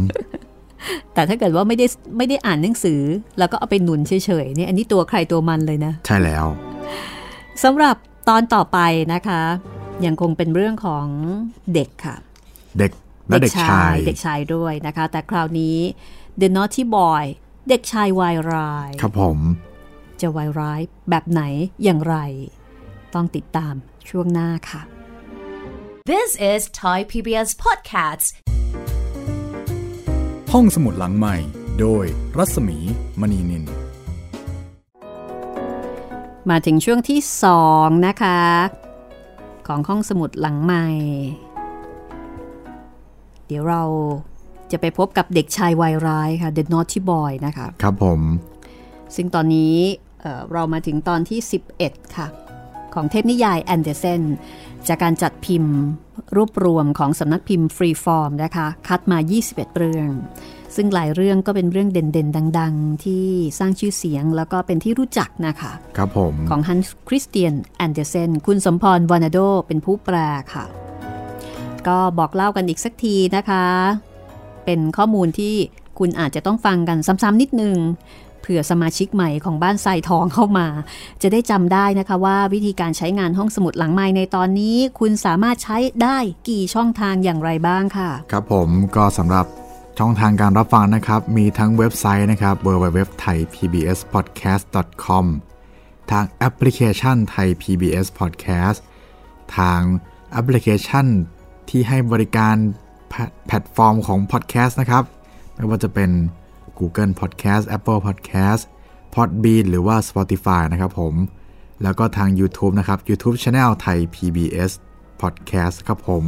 แต่ถ้าเกิดว่าไม่ได้ไม่ได้อ่านหนังสือ แล้วก็เอาไปหนุนเฉยๆเนี่ยอันนี้ตัวใครตัวมันเลยนะ ใช่แล้วสำหรับตอนต่อไปนะคะยังคงเป็นเรื่องของเด็กค่ะ เด็กและเด็กชายเด็กชายด้วยนะคะ แต่คราวนี้ The Naughty Boy เด็กชายวายร้าย ครับผม จะวายร้ายแบบไหนอย่างไร ต้องติดตามช่วงหน้าค่ะ This is Thai PBS Podcasts. ห้องสมุดหลังใหม่ โดยรัศมีมณีนิน มาถึงช่วงที่สองนะคะ ของห้องสมุดหลังใหม่ เดี๋ยวเรา จะไปพบกับเด็กชายวายร้ายค่ะ The Naughty Boy นะคะ ครับผม ซึ่งตอนนี้เอ่อเรามาถึงตอนที่ 11 ค่ะ ของเทพนิยายแอนเดอร์เซนจากการจัดพิมพ์รวบรวมของสำนักพิมพ์ฟรีฟอร์มนะคะ คัดมา 21 เรื่อง ซึ่งหลายเรื่องก็เป็นเรื่องเด่นๆ ดัง ๆ ที่สร้างชื่อเสียงแล้วก็เป็นที่รู้จักนะคะ ครับผม ของฮันส์คริสเตียนแอนเดอร์เซนคุณสมพรวานาโดเป็นผู้แปลค่ะ ก็บอกเล่ากันอีกสักทีนะคะ เป็นข้อมูลที่คุณอาจจะต้องฟังกันซ้ำๆนิดนึงเผื่อสมาชิกใหม่ของบ้านทรายทองเข้ามา จะได้จำได้นะคะว่าวิธีการใช้งานห้องสมุดหลังไม้ในตอนนี้ คุณสามารถใช้ได้กี่ช่องทางอย่างไรบ้างค่ะ ครับผมก็สำหรับช่องทางการรับฟังนะครับ มีทั้งเว็บไซต์นะครับ www.thaipbspodcast.com ทางแอปพลิเคชัน Thai PBS Podcast ทางแอปพลิเคชันที่ให้บริการ แพลแพลตฟอร์มของ Podcast นะครับ ไม่ว่าจะเป็น Google Podcast Apple Podcast Podbean หรือว่า Spotify นะครับผม แล้วก็ทาง YouTube นะครับ YouTube Channel Thai PBS Podcast ครับผม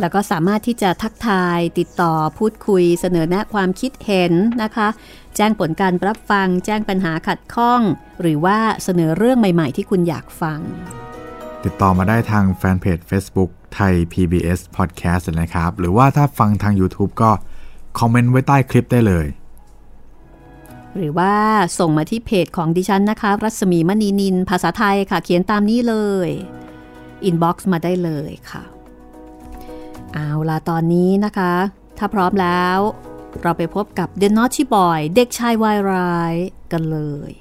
แล้วก็สามารถที่จะทักทายติดต่อพูดคุยเสนอแนะความคิดเห็นนะคะ แจ้งผลการรับฟัง แจ้งปัญหาขัดข้อง หรือว่าเสนอเรื่องใหม่ ๆ ที่คุณอยากฟัง ติดต่อมาได้ทางแฟนเพจ Facebook ไทย PBS Podcast นะครับ หรือว่าถ้าฟังทาง YouTube ก็ คอมเมนต์ไว้ใต้คลิปได้เลย หรือว่าส่งมาที่เพจของดิฉันนะคะ รัศมีมณีนิน ภาษาไทยค่ะ เขียนตามนี้เลย inbox มาได้เลยค่ะ เอาล่ะตอนนี้นะคะ ถ้าพร้อมแล้ว เราไปพบกับ The Naughty Boy เด็กชายวายร้ายกันเลย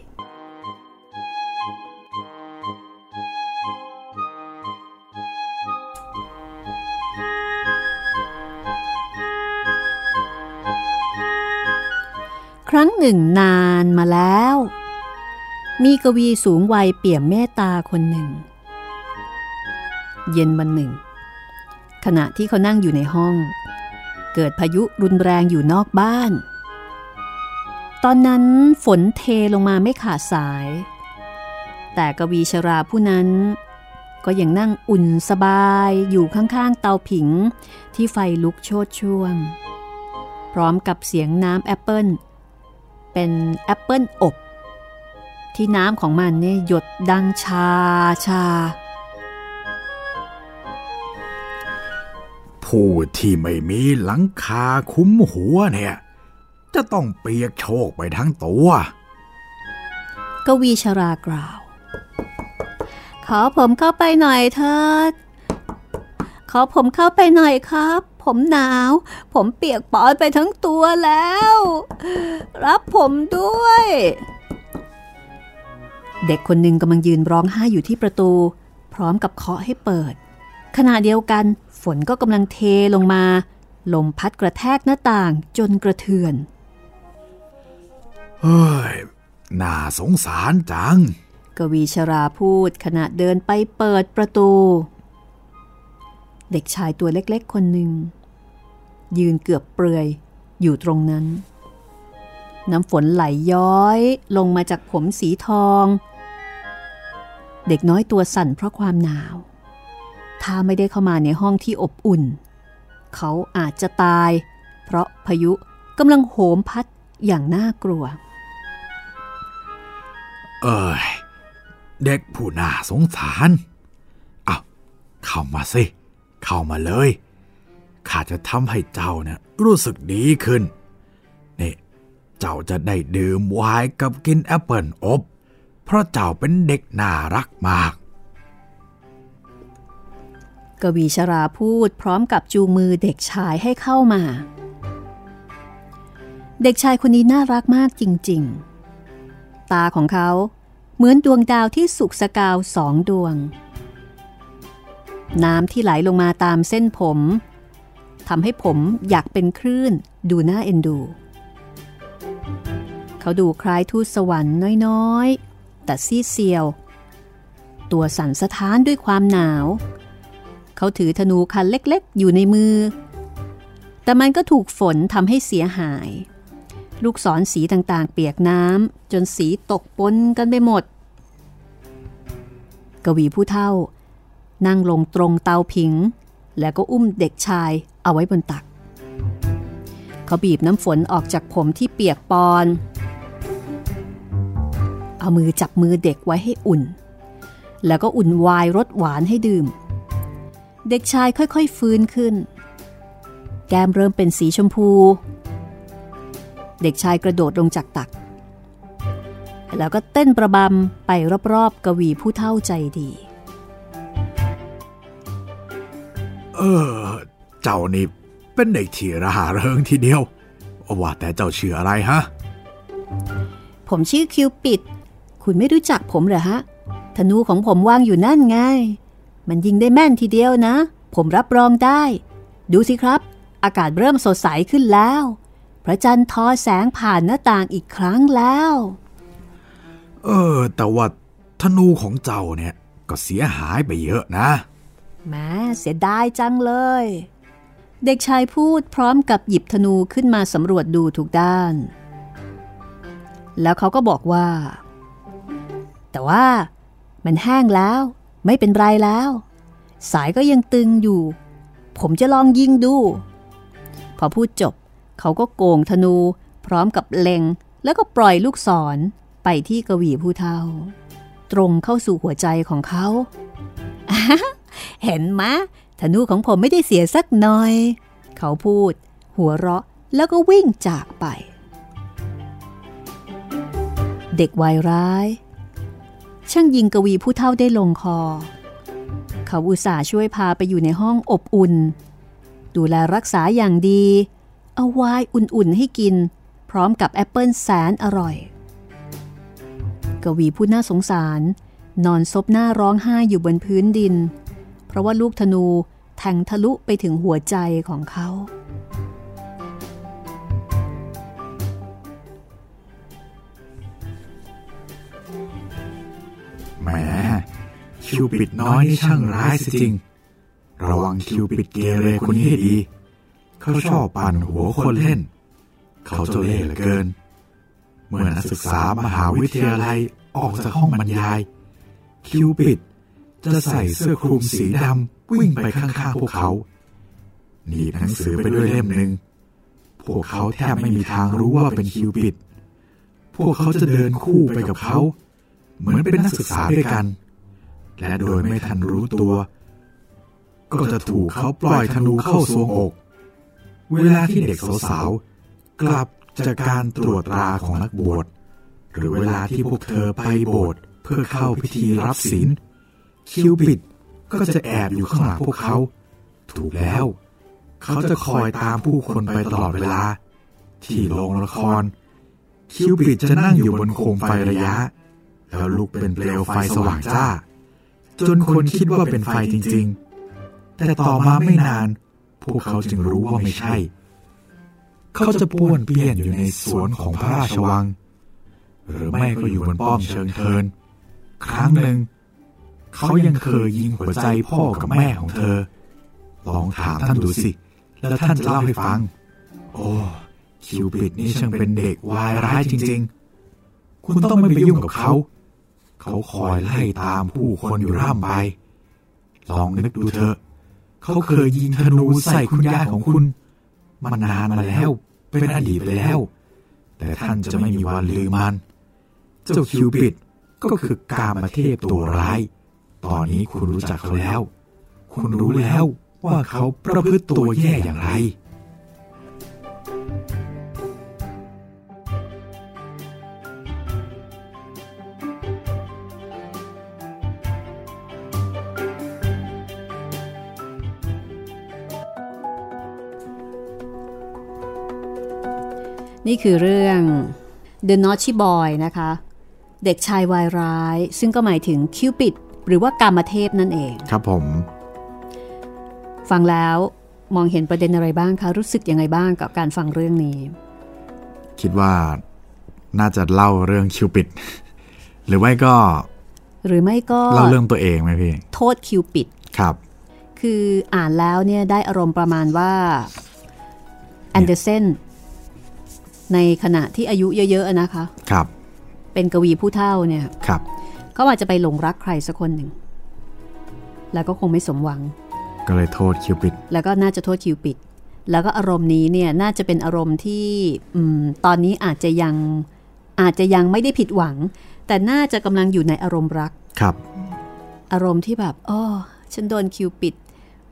รั้งหนึ่งนานมาแล้ว มีกวีสูงวัยเปี่ยมเมตตาคนหนึ่ง เย็นวันหนึ่ง ขณะที่เขานั่งอยู่ในห้อง เกิดพายุรุนแรงอยู่นอกบ้าน ตอนนั้นฝนเทลงมาไม่ขาดสาย แต่กวีชราผู้นั้นก็ยังนั่งอุ่นสบายอยู่ข้างๆเตาผิงที่ไฟลุกโชดช่วง พร้อมกับเสียงน้ำแอปเปิล เป็นแอปเปิลอบ ที่น้ำของมันเนี่ยหยดดังชาชา ผู้ที่ไม่มีหลังคาคุ้มหัวเนี่ย จะต้องเปียกโชกไปทั้งตัว กวีชรากล่าว ขอผมเข้าไปหน่อยเถิดขอผมเข้าไปหน่อยครับ ผมหนาว ผมเปียกปอนไปทั้งตัวแล้ว รับผมด้วย เด็กคนหนึ่งกำลังยืนร้องไห้อยู่ที่ประตู พร้อมกับเคาะให้เปิด ขณะเดียวกัน ฝนก็กำลังเทลงมา ลมพัดกระแทกหน้าต่างจนกระเทือน เฮ้ย น่าสงสารจัง กวีชราพูดขณะเดินไปเปิดประตูเด็กชายตัวเล็กๆ คนหนึ่ง ยืนเกือบเปลือยอยู่ตรงนั้น น้ำฝนไหลย้อยลงมาจากผมสีทอง เด็กน้อยตัวสั่นเพราะความหนาว ถ้าไม่ได้เข้ามาในห้องที่อบอุ่น เขาอาจจะตาย เพราะพายุกำลังโหมพัดอย่างน่ากลัว เอ้ยเด็กผู้น่าสงสาร เอาเข้ามาสิ เข้ามาเลย ข้าจะทำให้เจ้าเนี่ยรู้สึกดีขึ้น นี่ เจ้าจะได้ดื่มไวน์กับกินแอปเปิลอบ เพราะเจ้าเป็นเด็กน่ารักมาก กวีชราพูดพร้อมกับจูงมือเด็กชายให้เข้ามา เด็กชายคนนี้น่ารักมากจริง ๆ ตาของเขาเหมือนดวงดาวที่สุกสกาวสองดวง น้ำที่ไหลลงมาตามเส้นผม ทำให้ผมอยากเป็นคลื่น ดูน่าเอ็นดู เขาดูคล้ายทูตสวรรค์น้อยๆ แต่ซีเซียว ตัวสั่นสะท้านด้วยความหนาว เขาถือธนูคันเล็กๆ อยู่ในมือ แต่มันก็ถูกฝนทำให้เสียหาย ลูกศรสีต่างๆ เปียกน้ำจนสีตกปนกันไปหมด กวีผู้เท่า นั่งลงตรงเตาผิง แล้วก็อุ้มเด็กชายเอาไว้บนตัก เขาบีบน้ำฝนออกจากผมที่เปียกปอน เอามือจับมือเด็กไว้ให้อุ่น แล้วก็อุ่นวายรสหวานให้ดื่ม เด็กชายค่อยๆฟื้นขึ้น แก้มเริ่มเป็นสีชมพู เด็กชายกระโดดลงจากตัก แล้วก็เต้นประบำไปรอบๆกวีผู้เท่าใจดี เออ เจ้านี่เป็นเด็กที่ระหาเริงทีเดียว ว่าแต่เจ้าชื่ออะไรฮะ ผมชื่อคิวปิด คุณไม่รู้จักผมเหรอฮะ ธนูของผมวางอยู่นั่นไง มันยิงได้แม่นทีเดียวนะ ผมรับรองได้ ดูสิครับ อากาศเริ่มสดใสขึ้นแล้ว พระจันทร์ทอแสงผ่านหน้าต่างอีกครั้งแล้ว เออ แต่ว่าธนูของเจ้าเนี่ยก็เสียหายไปเยอะนะ แม้เสียดายจังเลย เด็กชายพูดพร้อมกับหยิบธนูขึ้นมาสำรวจดูทุกด้าน แล้วเขาก็บอกว่า แต่ว่ามันแห้งแล้ว ไม่เป็นไรแล้ว สายก็ยังตึงอยู่ ผมจะลองยิงดู พอพูดจบ เขาก็โกงธนูพร้อมกับเล็ง แล้วก็ปล่อยลูกศรไปที่กวีผู้เท่า ตรงเข้าสู่หัวใจของเขา เห็นไหมธนูของผมไม่ได้เสียสักหน่อย เขาพูด หัวเราะแล้วก็วิ่งจากไป เด็กวายร้าย ช่างยิงกวีผู้เท่าได้ลงคอ เขาอุตส่าห์ช่วยพาไปอยู่ในห้องอบอุ่น ดูแลรักษาอย่างดี เอาไวน์อุ่นๆให้กิน พร้อมกับแอปเปิลแสนอร่อย กวีผู้น่าสงสาร นอนซบหน้าร้องไห้อยู่บนพื้นดิน เพราะว่าลูกธนูแทงทะลุไปถึงหัวใจของเขา แหม คิวปิดน้อยนี่ช่างร้ายสิจริง ระวังคิวปิดเกเรคนนี้ให้ดี เขาชอบปั่นหัวคนเล่น เขาเจ้าเล่ห์เหลือเกิน เมื่อนักศึกษามหาวิทยาลัยออกจากห้องบรรยาย คิวปิด จะใส่เสื้อคลุมสีดำวิ่งไปข้างๆพวกเขาหนีบหนังสือไปด้วยเล่มหนึ่งพวกเขาแทบไม่มีทางรู้ว่าเป็นคิวปิด พวกเขาจะเดินคู่ไปกับเขา เหมือนเป็นนักศึกษาด้วยกัน และโดยไม่ทันรู้ตัว ก็จะถูกเขาปล่อยธนูเข้าสวงอก เวลาที่เด็กสาวๆกลับจากการตรวจตราของนักบวชหรือเวลาที่พวกเธอไปโบสถ์เพื่อเข้าพิธีรับศีล คิวปิดก็จะแอบอยู่ข้างหลังพวกเขา ถูกแล้ว เขาจะคอยตามผู้คนไปตลอดเวลา ที่โรงละคร คิวปิดจะนั่งอยู่บนโคมไฟระยะ แล้วลุกเป็นเปลวไฟสว่างจ้า จนคนคิดว่าเป็นไฟจริง ๆ แต่ต่อมาไม่นาน พวกเขาจึงรู้ว่าไม่ใช่ เขาจะป้วนเปี้ยนอยู่ในสวนของพระราชวัง หรือไม่ก็อยู่บนป้อมเชิงเทิน ครั้งหนึ่ง เขายังเคยยิงหัวใจพ่อกับแม่ของเธอ ลองถามท่านดูสิ แล้วท่านจะเล่าให้ฟัง โอ้คิวปิดนี่ช่างเป็นเด็กวายร้ายจริง ๆ คุณต้องไม่ไปยุ่งกับเขา เขาคอยไล่ตามผู้คนอยู่ร่ำไป ลองนึกดูเถอะ เขาเคยยิงธนูใส่คุณย่าของคุณ มันนานมาแล้ว เป็นอดีตไปแล้ว แต่ท่านจะไม่มีวันลืมมัน เจ้าคิวปิดก็คือกามเทพตัวร้าย ตอนนี้คุณรู้จักเขาแล้ว คุณรู้แล้วว่าเขาประพฤติตัวแย่อย่างไร นี่คือเรื่อง The Naughty Boy นะคะ เด็กชายวายร้าย ซึ่งก็หมายถึงคิวปิด หรือว่ากามเทพนั่นเอง ครับผม ฟังแล้วมองเห็นประเด็นอะไรบ้างคะรู้สึกยังไงบ้างกับการฟังเรื่องนี้ คิดว่าน่าจะเล่าเรื่องคิวปิด หรือไม่ก็ หรือไม่ก็เล่าเรื่องตัวเองไหมพี่โทษคิวปิดครับ คืออ่านแล้วเนี่ยได้อารมณ์ประมาณว่าแอนเดอร์เซนในขณะที่อายุเยอะ ๆนะคะ ครับ เป็นกวีผู้เท่าเนี่ยครับ เขาอาจจะไปหลงรักใครสักคนหนึ่ง แล้วก็คงไม่สมหวัง ก็เลยโทษคิวปิด แล้วก็น่าจะโทษคิวปิด แล้วก็อารมณ์นี้เนี่ยน่าจะเป็นอารมณ์ที่อมตอนนี้อาจจะยังอาจจะยังไม่ได้ผิดหวัง แต่น่าจะกำลังอยู่ในอารมณ์รัก ครับ อารมณ์ที่แบบอ้อฉันโดนคิวปิด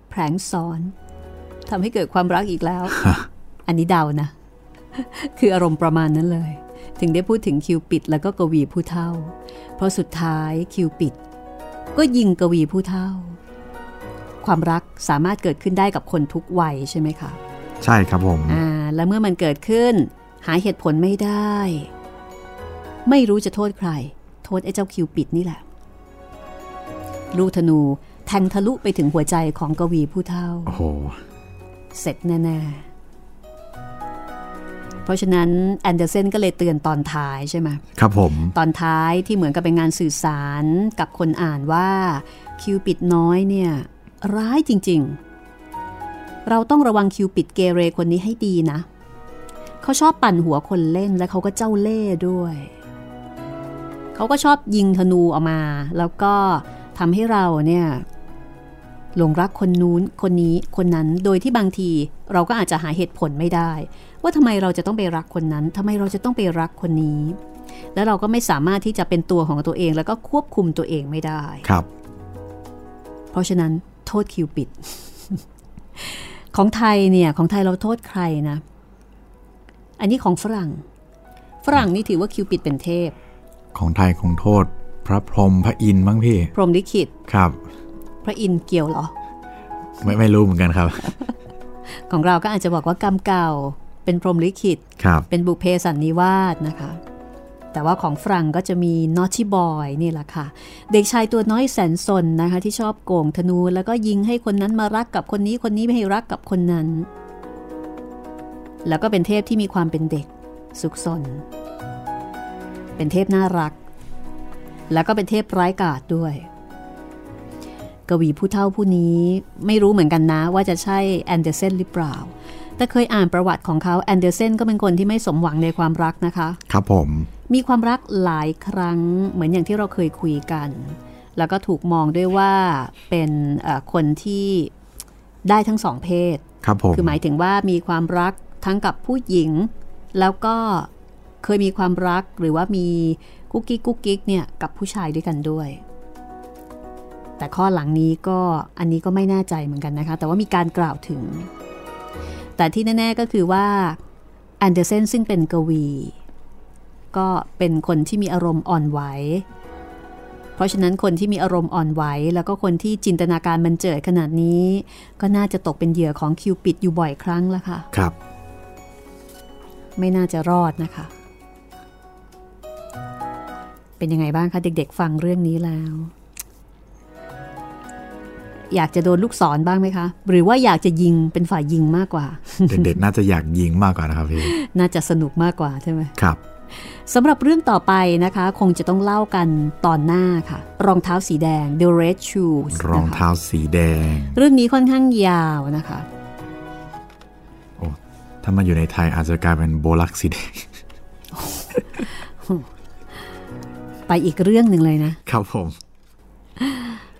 แผลงซ้อนทำให้เกิดความรักอีกแล้ว อันนี้เดานะ คืออารมณ์ประมาณนั้นเลย ถึงได้พูดถึงคิวปิดแล้วก็กวีผู้เท่า เพราะสุดท้ายคิวปิด ก็ยิงกวีผู้เท่า ความรักสามารถเกิดขึ้นได้กับคนทุกวัยใช่ไหมคะ ใช่ครับผมอ่าและเมื่อมันเกิดขึ้น หาเหตุผลไม่ได้ ไม่รู้จะโทษใคร โทษไอ้เจ้าคิวปิดนี่แหละลูกธนูแทงทะลุไปถึงหัวใจของกวีผู้เท่า โอ้โห เสร็จแน่ๆ เพราะฉะนั้นแอนเดอร์เซนก็เลยเตือนตอนท้ายใช่ไหมครับผม ตอนท้ายที่เหมือนกับเป็นงานสื่อสารกับคนอ่านว่าคิวปิดน้อยเนี่ย ร้ายจริง ๆ เราต้องระวังคิวปิดเกเรคนนี้ให้ดีนะ เขาชอบปั่นหัวคนเล่นและเขาก็เจ้าเล่ห์ด้วย เขาก็ชอบยิงธนูออกมา แล้วก็ทำให้เราเนี่ยหลงรักคนนู้นคนนี้คนนั้นโดยที่บางที เราก็อาจจะหาเหตุผลไม่ได้ ว่าทำไมเราจะต้องไปรักคนนั้นทำไมเราจะต้องไปรักคนนี้ แล้วเราก็ไม่สามารถที่จะเป็นตัวของตัวเองแล้วก็ควบคุมตัวเองไม่ได้ครับ เพราะฉะนั้นโทษคิวปิด ของไทยเนี่ยของไทยเราโทษใครนะ อันนี้ของฝรั่ง ฝรั่งนี่ถือว่าคิวปิดเป็นเทพ ของไทยคงโทษ พระพรหมพระอินทร์มั้งพี่ พรหมลิขิตครับ พระอินทร์เกี่ยวเหรอ ไม่ไม่รู้เหมือนกันครับ ของเราก็อาจจะบอกว่ากรรมเก่า เป็นพรหมลิขิตครับเป็นบุพเพสันนิวาสนะคะ แต่ว่าของฝรั่งก็จะมีนอ t ที่บอยนี่แหละค่ะ เด็กชายตัวน้อยแสนสนนะคะ ที่ชอบโกงธนู แล้วก็ยิงให้คนนั้นมารักกับคนนี้คนนี้ไม่ให้รักกับคนนั้น แล้วก็เป็นเทพที่มีความเป็นเด็ก ซุกซน เป็นเทพน่ารัก แล้วก็เป็นเทพร้ายกาจด้วย กวีผู้เฒ่าผู้นี้ไม่รู้เหมือนกันนะว่าจะใช่แอนเดอร์เซนหรือเปล่า แต่เคยอ่านประวัติของเขาแอนเดอร์เซนก็เป็นคนที่ไม่สมหวังในความรักนะคะ ครับผม มีความรักหลายครั้งเหมือนอย่างที่เราเคยคุยกัน แล้วก็ถูกมองด้วยว่าเป็นเอ่อคนที่ได้ทั้งสองเพศ ครับผม คือหมายถึงว่ามีความรักทั้งกับผู้หญิง แล้วก็เคยมีความรักหรือว่ามีกุ๊กกิ๊กกุ๊กกิ๊กเนี่ยกับผู้ชายด้วยกันด้วย แต่ข้อหลังนี้ก็อันนี้ก็ไม่แน่ใจเหมือนกันนะคะ แต่ว่ามีการกล่าวถึง แต่ที่แน่ ๆก็คือว่าแอนเดอร์เซนซึ่งเป็นกวี ก็เป็นคนที่มีอารมณ์อ่อนไหว เพราะฉะนั้นคนที่มีอารมณ์อ่อนไหว แล้วก็คนที่จินตนาการมันเจิดขนาดนี้ ก็น่าจะตกเป็นเหยื่อของคิวปิดอยู่บ่อยครั้งแล้วค่ะ ครับ ไม่น่าจะรอดนะคะ เป็นยังไงบ้างคะเด็กๆ ฟังเรื่องนี้แล้ว อยากจะโดนลูกศรบ้างไหมคะ หรือว่าอยากจะยิงเป็นฝ่ายยิงมากกว่า เด็กๆน่าจะอยากยิงมากกว่านะครับพี่น่าจะสนุกมากกว่าใช่ไหมครับสำหรับเรื่องต่อไปนะคะ คงจะต้องเล่ากันตอนหน้าค่ะ รองเท้าสีแดง The Red Shoes รองเท้าสีแดง เรื่องนี้ค่อนข้างยาวนะคะโอ้ถ้ามาอยู่ในไทยอาจจะกลายเป็นโบลักสีแดง ไปอีกเรื่องหนึ่งเลยนะครับผม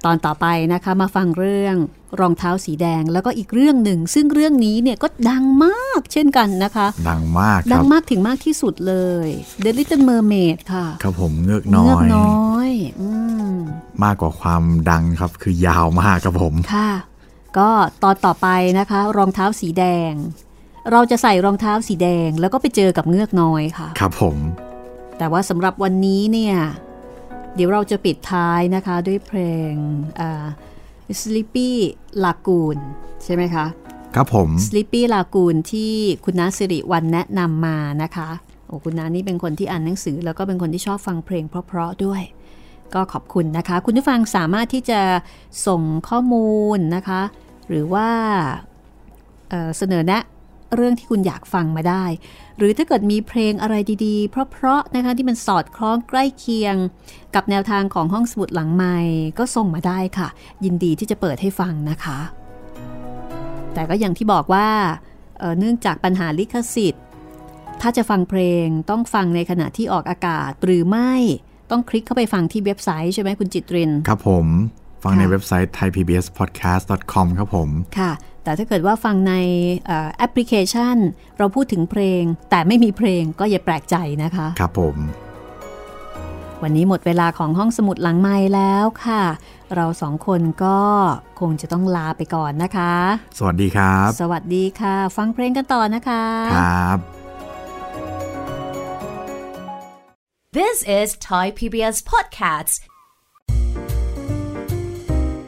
ตอนต่อไปนะคะมาฟังเรื่องรองเท้าสีแดงแล้วก็อีกเรื่องหนึ่ง ซึ่งเรื่องนี้เนี่ยก็ดังมากเช่นกันนะคะ ดังมากคดัรับงมากถึงมากที่สุดเลย The Little Mermaid ค่ะ ครับผมเงือกน้อเงือกยน้อยอืมมากกว่าความดังครับคือยาวมากครับผมค่ะ ก็ตอนต่อไปนะคะ รองเท้าสีแดง เราจะใส่รองเท้าสีแดงแล้วก็ไปเจอกับเงือกน้อยค่ะ ครับผม แต่ว่าสำหรับวันนี้เนี่ย เดี๋ยวเราจะปิดท้ายนะคะด้วยเพลงอ่า Sleepy Lagoon ใช่ไหมคะ ครับผม Sleepy Lagoon ที่คุณน้าสิริวันแนะนำมานะคะโอ้คุณน้านี่เป็นคนที่อ่านหนังสือ แล้วก็เป็นคนที่ชอบฟังเพลงเพราะๆด้วย ก็ขอบคุณนะคะ คุณผู้ฟังสามารถที่จะส่งข้อมูลนะคะ หรือว่าเอ่อเสนอแนะ เรื่องที่คุณอยากฟังมาได้ หรือถ้าเกิดมีเพลงอะไรดีๆ เพราะๆนะคะที่มันสอดคล้องใกล้เคียง กับแนวทางของห้องสมุดหลังใหม่ก็ส่งมาได้ค่ะ ยินดีที่จะเปิดให้ฟังนะคะ แต่ก็อย่างที่บอกว่าเเนื่องจากปัญหาลิขสิทธิ์ ถ้าจะฟังเพลงต้องฟังในขณะที่ออกอากาศหรือไม่ต้องคลิกเข้าไปฟังที่เว็บไซต์ใช่ไหมคุณจิตริน ครับผม ฟังในค่ะเว็บไซต์ thaipbspodcast.com ครับผม ค่ะ แต่ถ้าเกิดว่าฟังในเอ่อแอปพลิเคชัน เราพูดถึงเพลง แต่ไม่มีเพลงก็อย่าแปลกใจนะคะ ครับผม วันนี้หมดเวลาของห้องสมุดหลังไม้แล้วค่ะ เราสองคนก็คงจะต้องลาไปก่อนนะคะ สวัสดีครับ สวัสดีค่ะ ฟังเพลงกันต่อนะคะ ครับ This is Thai PBS Podcasts.